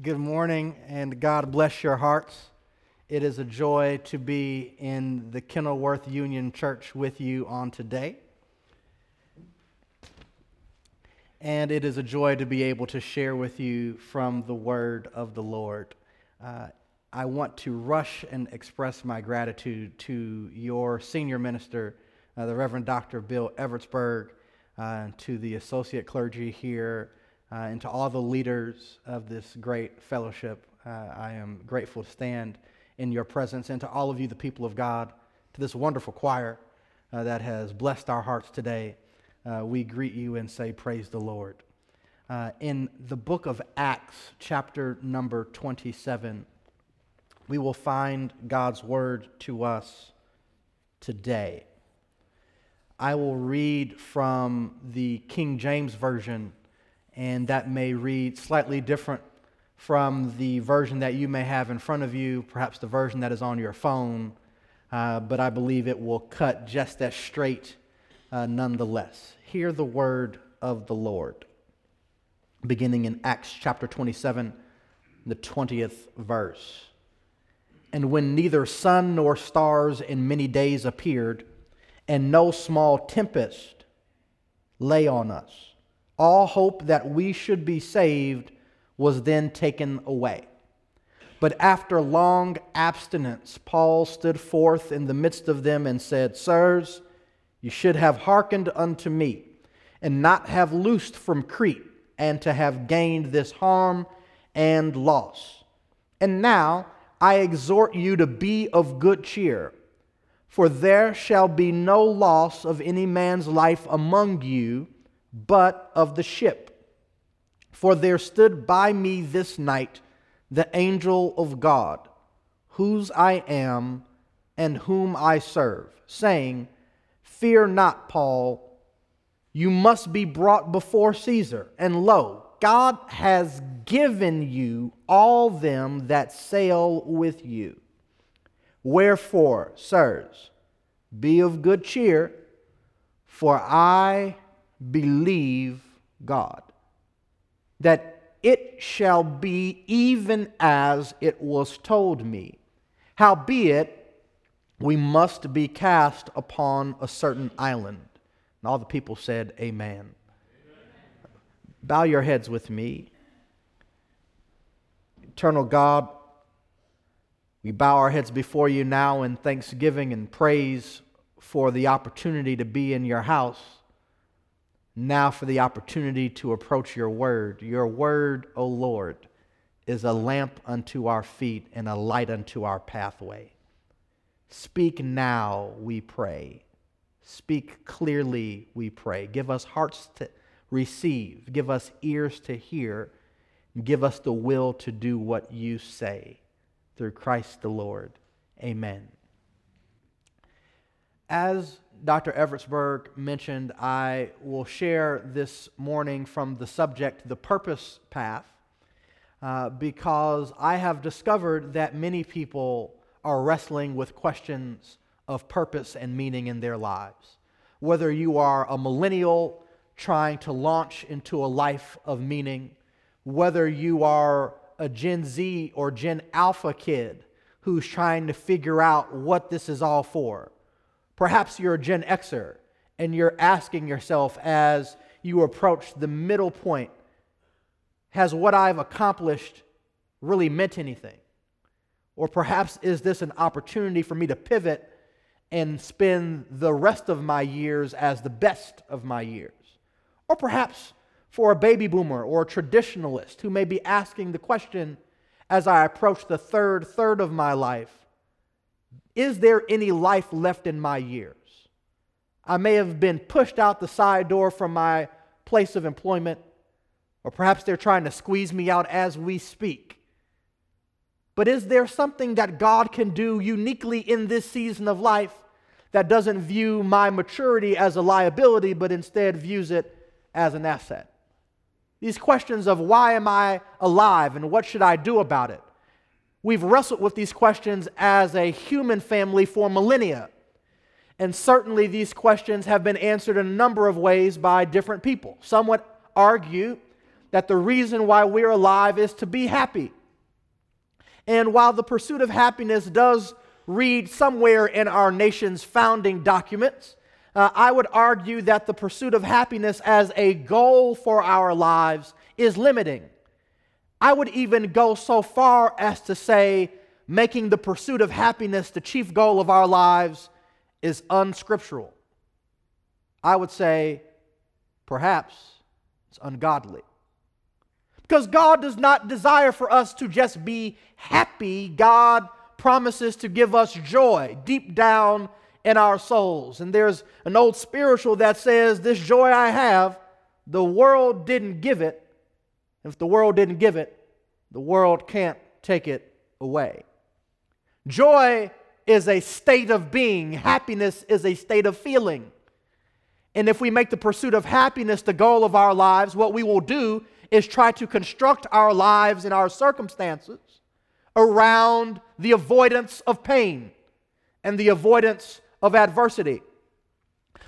Good morning, and God bless your hearts. It is a joy to be in the Kenilworth Union Church with you on today. And it is a joy to be able to share with you from the word of the Lord. Uh, I want to rush and express my gratitude to your senior minister, uh, the Reverend Dr. Bill Evertsberg, uh, to the associate clergy here uh, and to all the leaders of this great fellowship. Uh, I am grateful to stand in your presence, and to all of you, the people of God, to this wonderful choir uh, that has blessed our hearts today. Uh, we greet you and say, Praise the Lord. Uh, in the book of Acts, chapter number 27, we will find God's word to us today. I will read from the King James Version and that may read slightly different from the version that you may have in front of you, perhaps the version that is on your phone, uh, but I believe it will cut just as straight uh, nonetheless. Hear the word of the Lord, beginning in Acts chapter 27, the 20th verse. And when neither sun nor stars in many days appeared, and no small tempest lay on us, all hope that we should be saved was then taken away. But after long abstinence, Paul stood forth in the midst of them and said, Sirs, you should have hearkened unto me, and not have loosed from Crete, and to have gained this harm and loss. And now I exhort you to be of good cheer, for there shall be no loss of any man's life among you but of the ship. For there stood by me this night the angel of God, whose I am and whom I serve, saying, Fear not, Paul, you must be brought before Caesar. And lo, God has given you all them that sail with you. Wherefore, sirs, be of good cheer, for I believe God. That it shall be even as it was told me. Howbeit, we must be cast upon a certain island. And all the people said, Amen. Amen. Bow your heads with me. Eternal God, we bow our heads before you now in thanksgiving and praise for the opportunity to be in your house now for the opportunity to approach your word. Your word, O Lord, is a lamp unto our feet and a light unto our pathway. Speak now, we pray. Speak clearly, we pray. Give us hearts to receive, give us ears to hear, give us the will to do what you say. Through Christ the Lord. Amen. As Dr. Evertsberg mentioned, I will share this morning from the subject, the purpose path, uh, because I have discovered that many people are wrestling with questions of purpose and meaning in their lives. Whether you are a millennial trying to launch into a life of meaning, whether you are a Gen Z or Gen Alpha kid who's trying to figure out what this is all for Perhaps you're a Gen Xer and you're asking yourself as you approach the middle point Has what I've accomplished really meant anything? Or perhaps is this an opportunity for me to pivot and spend the rest of my years as the best of my years? Or perhaps for a baby boomer or a traditionalist who may be asking the question as I approach the third third of my life is there any life left in my years? I may have been pushed out the side door from my place of employment, or perhaps they're trying to squeeze me out as we speak. But is there something that God can do uniquely in this season of life that doesn't view my maturity as a liability, but instead views it as an asset? These questions of why am I alive and what should I do about it? We've wrestled with these questions as a human family for millennia. And certainly these questions have been answered in a number of ways by different people. Some would argue that the reason why we're alive is to be happy. And while the pursuit of happiness does read somewhere in our nation's founding documents, uh, I would argue that the pursuit of happiness as a goal for our lives is limiting. I would even go so far as to say making the pursuit of happiness the chief goal of our lives is unscriptural. I would say perhaps it's ungodly. Because God does not desire for us to just be happy. God promises to give us joy deep down in our souls. And there's an old spiritual that says, This joy I have, the world didn't give it. If the world didn't give it, the world can't take it away. Joy is a state of being, happiness is a state of feeling. And if we make the pursuit of happiness the goal of our lives, what we will do is try to construct our lives and our circumstances around the avoidance of pain and the avoidance of adversity.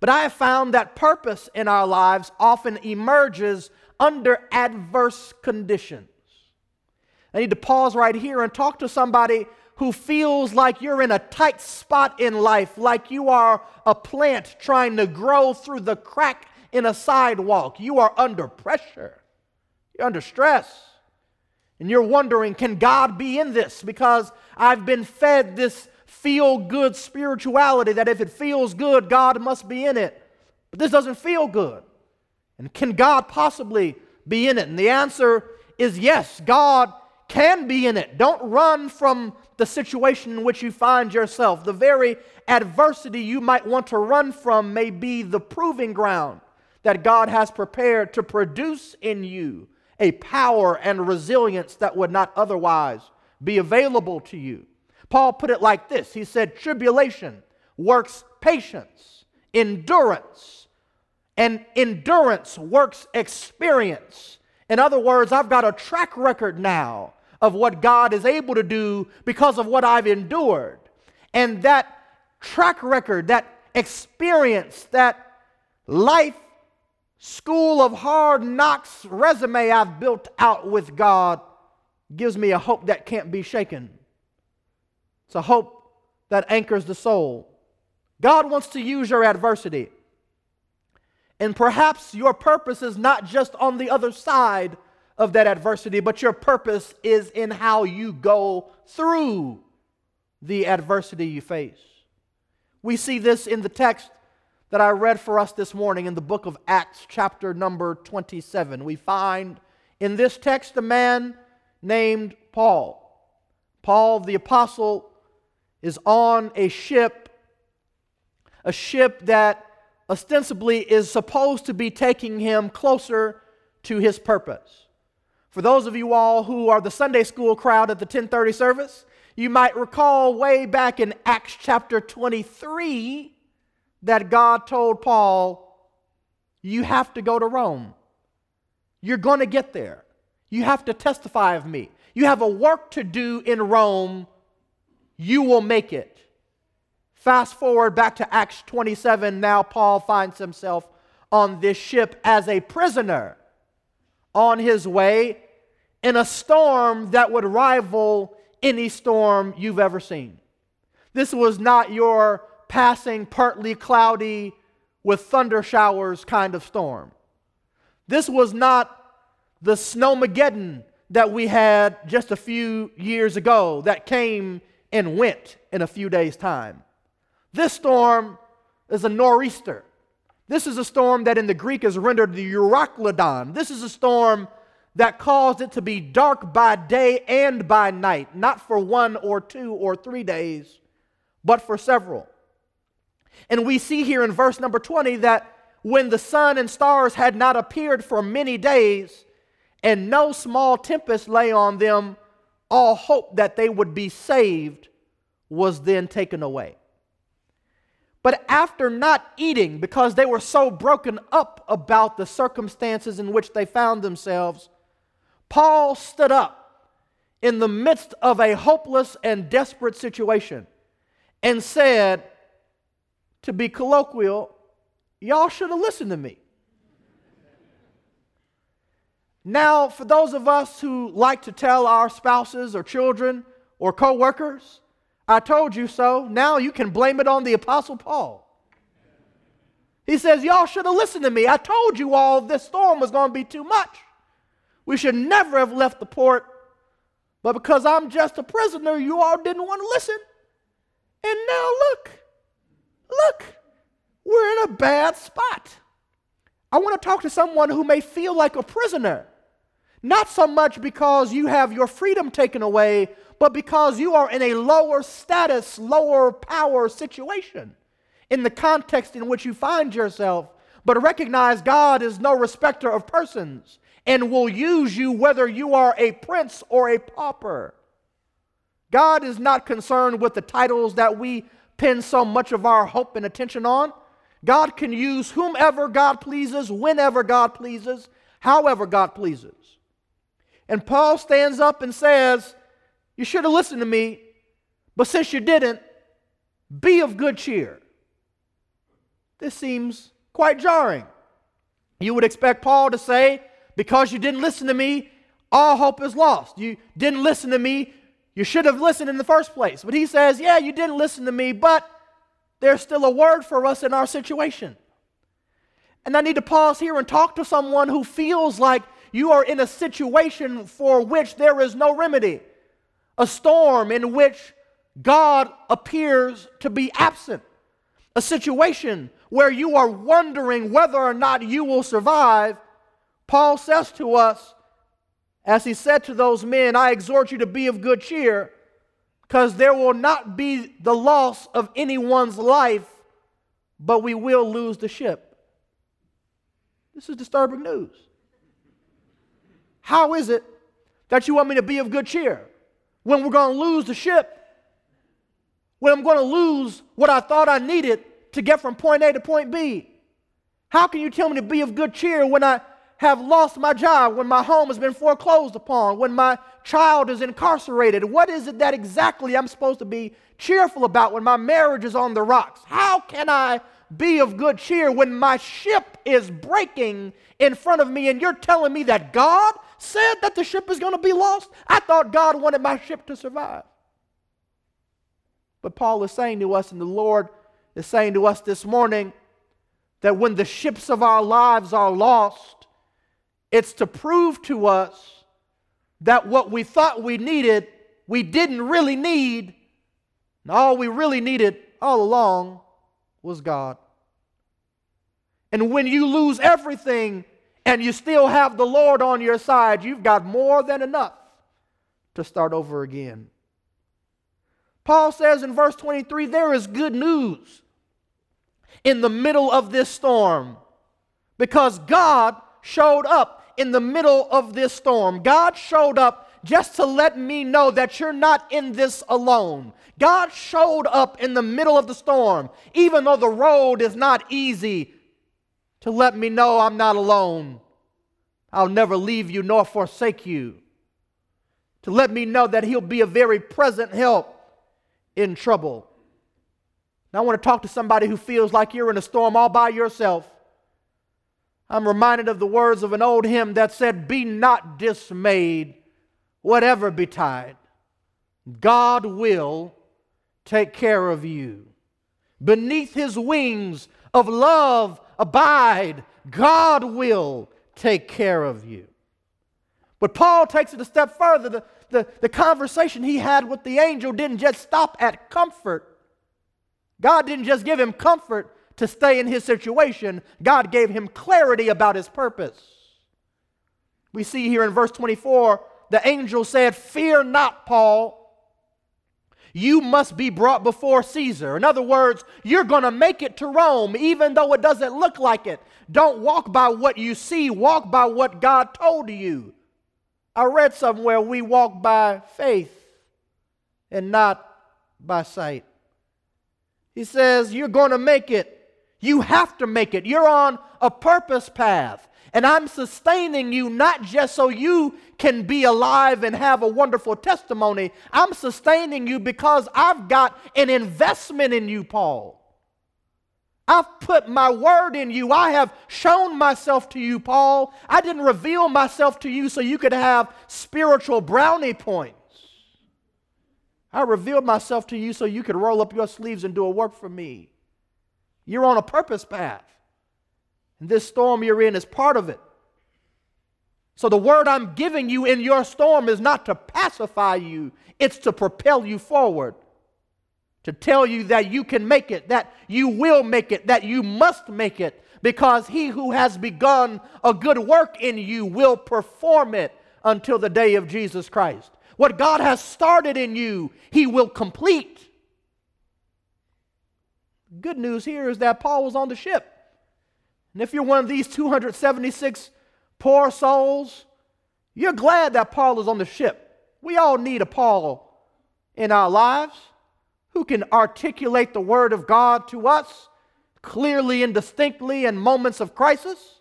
But I have found that purpose in our lives often emerges under adverse conditions. I need to pause right here and talk to somebody who feels like you're in a tight spot in life, like you are a plant trying to grow through the crack in a sidewalk. You are under pressure, you're under stress. And you're wondering, can God be in this? Because I've been fed this feel good spirituality that if it feels good, God must be in it. But this doesn't feel good. And can God possibly be in it? And the answer is yes, God can be in it. Don't run from the situation in which you find yourself. The very adversity you might want to run from may be the proving ground that God has prepared to produce in you a power and resilience that would not otherwise be available to you. Paul put it like this He said, Tribulation works patience, endurance, and endurance works experience. In other words, I've got a track record now of what God is able to do because of what I've endured. And that track record, that experience, that life school of hard knocks resume I've built out with God gives me a hope that can't be shaken. It's a hope that anchors the soul. God wants to use your adversity. And perhaps your purpose is not just on the other side of that adversity, but your purpose is in how you go through the adversity you face. We see this in the text that I read for us this morning in the book of Acts, chapter number 27. We find in this text a man named Paul. Paul the apostle is on a ship, a ship that ostensibly is supposed to be taking him closer to his purpose. For those of you all who are the Sunday school crowd at the 1030 service, you might recall way back in Acts chapter 23 that God told Paul, You have to go to Rome. You're going to get there. You have to testify of me. You have a work to do in Rome. You will make it. Fast forward back to Acts 27. Now, Paul finds himself on this ship as a prisoner on his way in a storm that would rival any storm you've ever seen. This was not your passing, partly cloudy, with thunder showers kind of storm. This was not the snowmageddon that we had just a few years ago that came and went in a few days' time. This storm is a nor'easter. This is a storm that in the Greek is rendered the Euroclydon. This is a storm that caused it to be dark by day and by night, not for one or two or three days, but for several. And we see here in verse number 20 that when the sun and stars had not appeared for many days, and no small tempest lay on them, all hope that they would be saved was then taken away. But after not eating, because they were so broken up about the circumstances in which they found themselves, Paul stood up in the midst of a hopeless and desperate situation and said, to be colloquial, y'all should have listened to me. Now, for those of us who like to tell our spouses or children or coworkers, I told you so, now you can blame it on the Apostle Paul. He says, Y'all should have listened to me. I told you all this storm was going to be too much. We should never have left the port. But because I'm just a prisoner, you all didn't want to listen. And now look, look, we're in a bad spot. I want to talk to someone who may feel like a prisoner. Not so much because you have your freedom taken away, but because you are in a lower status, lower power situation in the context in which you find yourself. But recognize God is no respecter of persons and will use you whether you are a prince or a pauper. God is not concerned with the titles that we pin so much of our hope and attention on. God can use whomever God pleases, whenever God pleases, however God pleases. And Paul stands up and says, You should have listened to me, but since you didn't, be of good cheer. This seems quite jarring. You would expect Paul to say, Because you didn't listen to me, all hope is lost. You didn't listen to me, you should have listened in the first place. But he says, Yeah, you didn't listen to me, but there's still a word for us in our situation. And I need to pause here and talk to someone who feels like you are in a situation for which there is no remedy, a storm in which God appears to be absent, a situation where you are wondering whether or not you will survive. Paul says to us, as he said to those men, I exhort you to be of good cheer because there will not be the loss of anyone's life, but we will lose the ship. This is disturbing news. How is it that you want me to be of good cheer when we're going to lose the ship? When I'm going to lose what I thought I needed to get from point A to point B? How can you tell me to be of good cheer when I have lost my job, when my home has been foreclosed upon, when my child is incarcerated? What is it that exactly I'm supposed to be cheerful about when my marriage is on the rocks? How can I be of good cheer when my ship is breaking in front of me and you're telling me that God said that the ship is going to be lost? I thought God wanted my ship to survive. But Paul is saying to us, and the Lord is saying to us this morning, that when the ships of our lives are lost, it's to prove to us that what we thought we needed, we didn't really need. And all we really needed all along was God. And when you lose everything and you still have the Lord on your side, you've got more than enough to start over again. Paul says in verse 23 there is good news in the middle of this storm because God showed up in the middle of this storm. God showed up just to let me know that you're not in this alone. God showed up in the middle of the storm, even though the road is not easy, to let me know I'm not alone. I'll never leave you nor forsake you. To let me know that He'll be a very present help in trouble. Now, I want to talk to somebody who feels like you're in a storm all by yourself. I'm reminded of the words of an old hymn that said, Be not dismayed, whatever betide. God will take care of you. Beneath his wings of love abide. God will take care of you. But Paul takes it a step further. The, the, the conversation he had with the angel didn't just stop at comfort. God didn't just give him comfort, to stay in his situation, God gave him clarity about his purpose. We see here in verse 24, the angel said, Fear not, Paul. You must be brought before Caesar. In other words, you're going to make it to Rome, even though it doesn't look like it. Don't walk by what you see, walk by what God told you. I read somewhere we walk by faith and not by sight. He says, You're going to make it. You have to make it. You're on a purpose path. And I'm sustaining you not just so you can be alive and have a wonderful testimony. I'm sustaining you because I've got an investment in you, Paul. I've put my word in you. I have shown myself to you, Paul. I didn't reveal myself to you so you could have spiritual brownie points. I revealed myself to you so you could roll up your sleeves and do a work for me. You're on a purpose path. And this storm you're in is part of it. So the word I'm giving you in your storm is not to pacify you, it's to propel you forward. To tell you that you can make it, that you will make it, that you must make it, because he who has begun a good work in you will perform it until the day of Jesus Christ. What God has started in you, he will complete. Good news here is that Paul was on the ship. And if you're one of these 276 poor souls, you're glad that Paul is on the ship. We all need a Paul in our lives who can articulate the word of God to us clearly and distinctly in moments of crisis.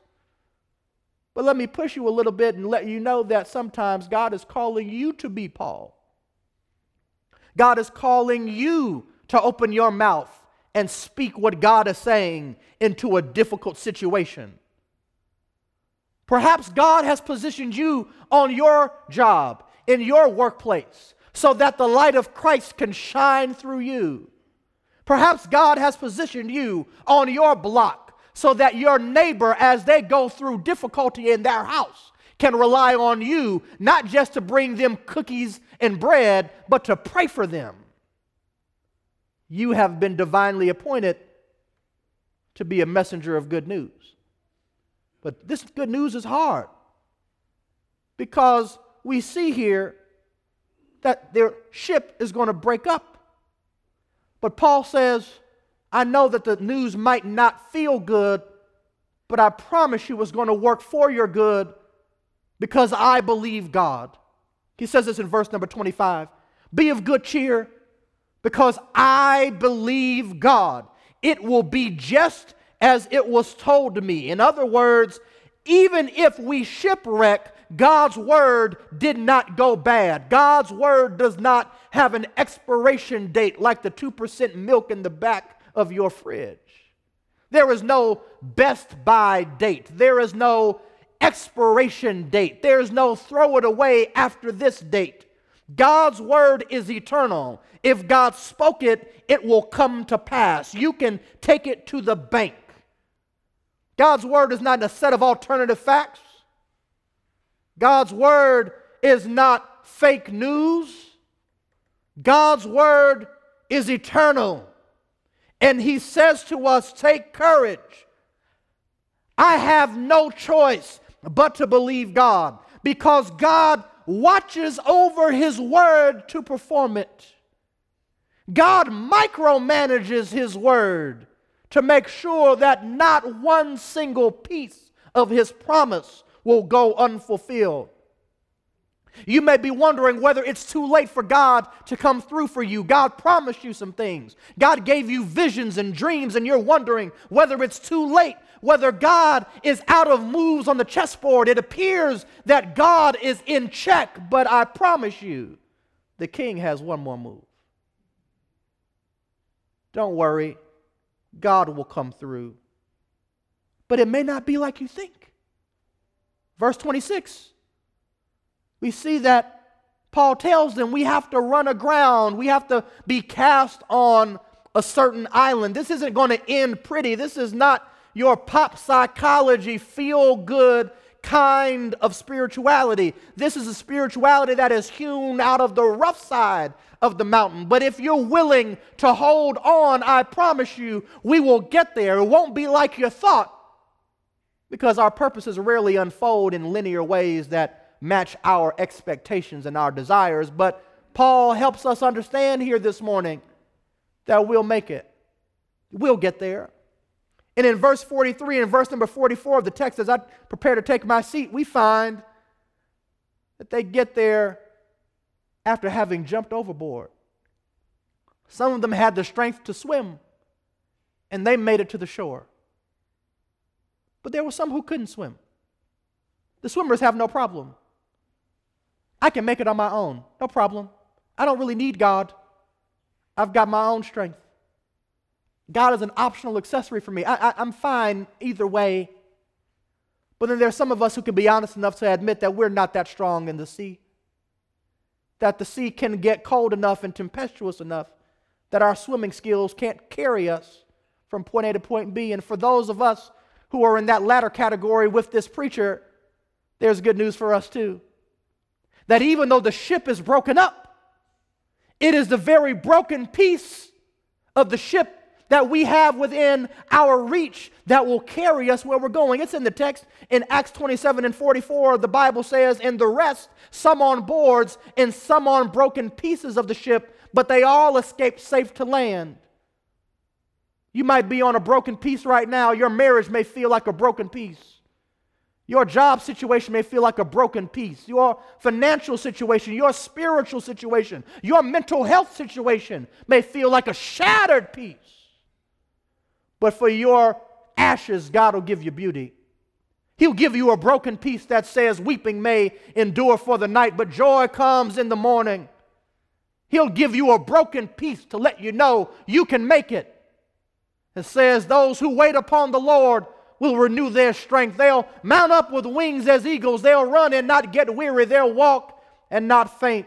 But let me push you a little bit and let you know that sometimes God is calling you to be Paul. God is calling you to open your mouth and speak what God is saying into a difficult situation. Perhaps God has positioned you on your job, in your workplace, so that the light of Christ can shine through you. Perhaps God has positioned you on your block so that your neighbor, as they go through difficulty in their house, can rely on you not just to bring them cookies and bread, but to pray for them. You have been divinely appointed to be a messenger of good news. But this good news is hard because we see here that their ship is going to break up. But Paul says, I know that the news might not feel good, but I promise you it's going to work for your good because I believe God. He says this in verse number 25 Be of good cheer because I believe God. It will be just as it was told to me. In other words, even if we shipwreck, God's word did not go bad. God's word does not have an expiration date like the 2% milk in the back of your fridge. There is no best by date. There is no expiration date. There is no throw it away after this date. God's word is eternal. If God spoke it, it will come to pass. You can take it to the bank. God's word is not a set of alternative facts. God's word is not fake news. God's word is eternal. And he says to us, Take courage. I have no choice but to believe God because God watches over his word to perform it. God micromanages his word to make sure that not one single piece of his promise will go unfulfilled. You may be wondering whether it's too late for God to come through for you. God promised you some things. God gave you visions and dreams, and you're wondering whether it's too late, whether God is out of moves on the chessboard. It appears that God is in check, but I promise you, the king has one more move. Don't worry, God will come through. But it may not be like you think. Verse 26, we see that Paul tells them we have to run aground, we have to be cast on a certain island. This isn't going to end pretty. This is not your pop psychology, feel good kind of spirituality. This is a spirituality that is hewn out of the rough side of the mountain. But if you're willing to hold on, I promise you, we will get there. It won't be like you thought because our purposes rarely unfold in linear ways that match our expectations and our desires. But Paul helps us understand here this morning that we'll make it. We'll get there. And in verse 43 and verse number 44 of the text, as I prepare to take my seat, we find that they get there after having jumped overboard. Some of them had the strength to swim, and they made it to the shore. But there were some who couldn't swim. The swimmers have no problem. I can make it on my own, no problem. I don't really need God. I've got my own strength. God is an optional accessory for me. I, I'm fine either way. But then there's some of us who can be honest enough to admit that we're not that strong in the sea. That the sea can get cold enough and tempestuous enough that our swimming skills can't carry us from point A to point B. And for those of us who are in that latter category with this preacher, there's good news for us too. That even though the ship is broken up, it is the very broken piece of the ship that we have within our reach that will carry us where we're going. It's in the text in Acts 27 and 44. The Bible says, And the rest, some on boards and some on broken pieces of the ship, but they all escaped safe to land. You might be on a broken piece right now. Your marriage may feel like a broken piece. Your job situation may feel like a broken piece. Your financial situation, your spiritual situation, your mental health situation may feel like a shattered piece. But for your ashes, God will give you beauty. He'll give you a broken piece that says, Weeping may endure for the night, but joy comes in the morning. He'll give you a broken piece to let you know you can make it. It says, Those who wait upon the Lord will renew their strength. They'll mount up with wings as eagles. They'll run and not get weary. They'll walk and not faint.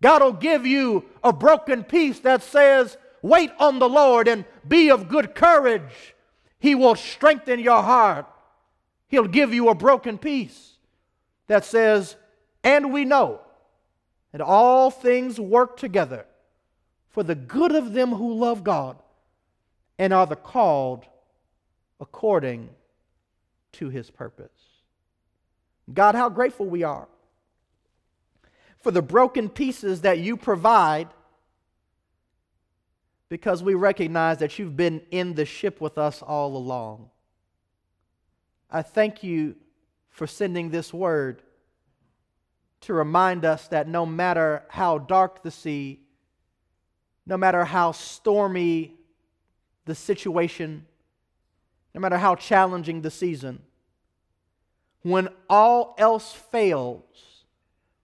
God will give you a broken piece that says, Wait on the Lord and be of good courage. He will strengthen your heart. He'll give you a broken piece that says, And we know that all things work together for the good of them who love God and are the called according to his purpose. God, how grateful we are for the broken pieces that you provide because we recognize that you've been in the ship with us all along. I thank you for sending this word to remind us that no matter how dark the sea, no matter how stormy the situation, no matter how challenging the season, when all else fails,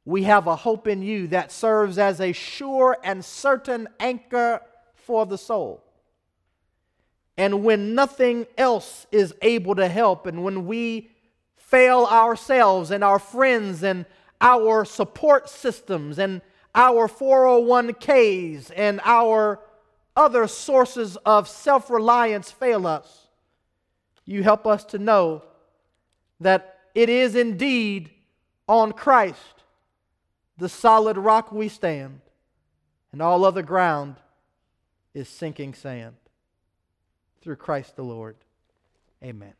we have a hope in you that serves as a sure and certain anchor for the soul. And when nothing else is able to help, and when we fail ourselves and our friends and our support systems and our 401ks and our other sources of self reliance fail us, you help us to know that it is indeed on Christ, the solid rock we stand, and all other ground is sinking sand. Through Christ the Lord. Amen.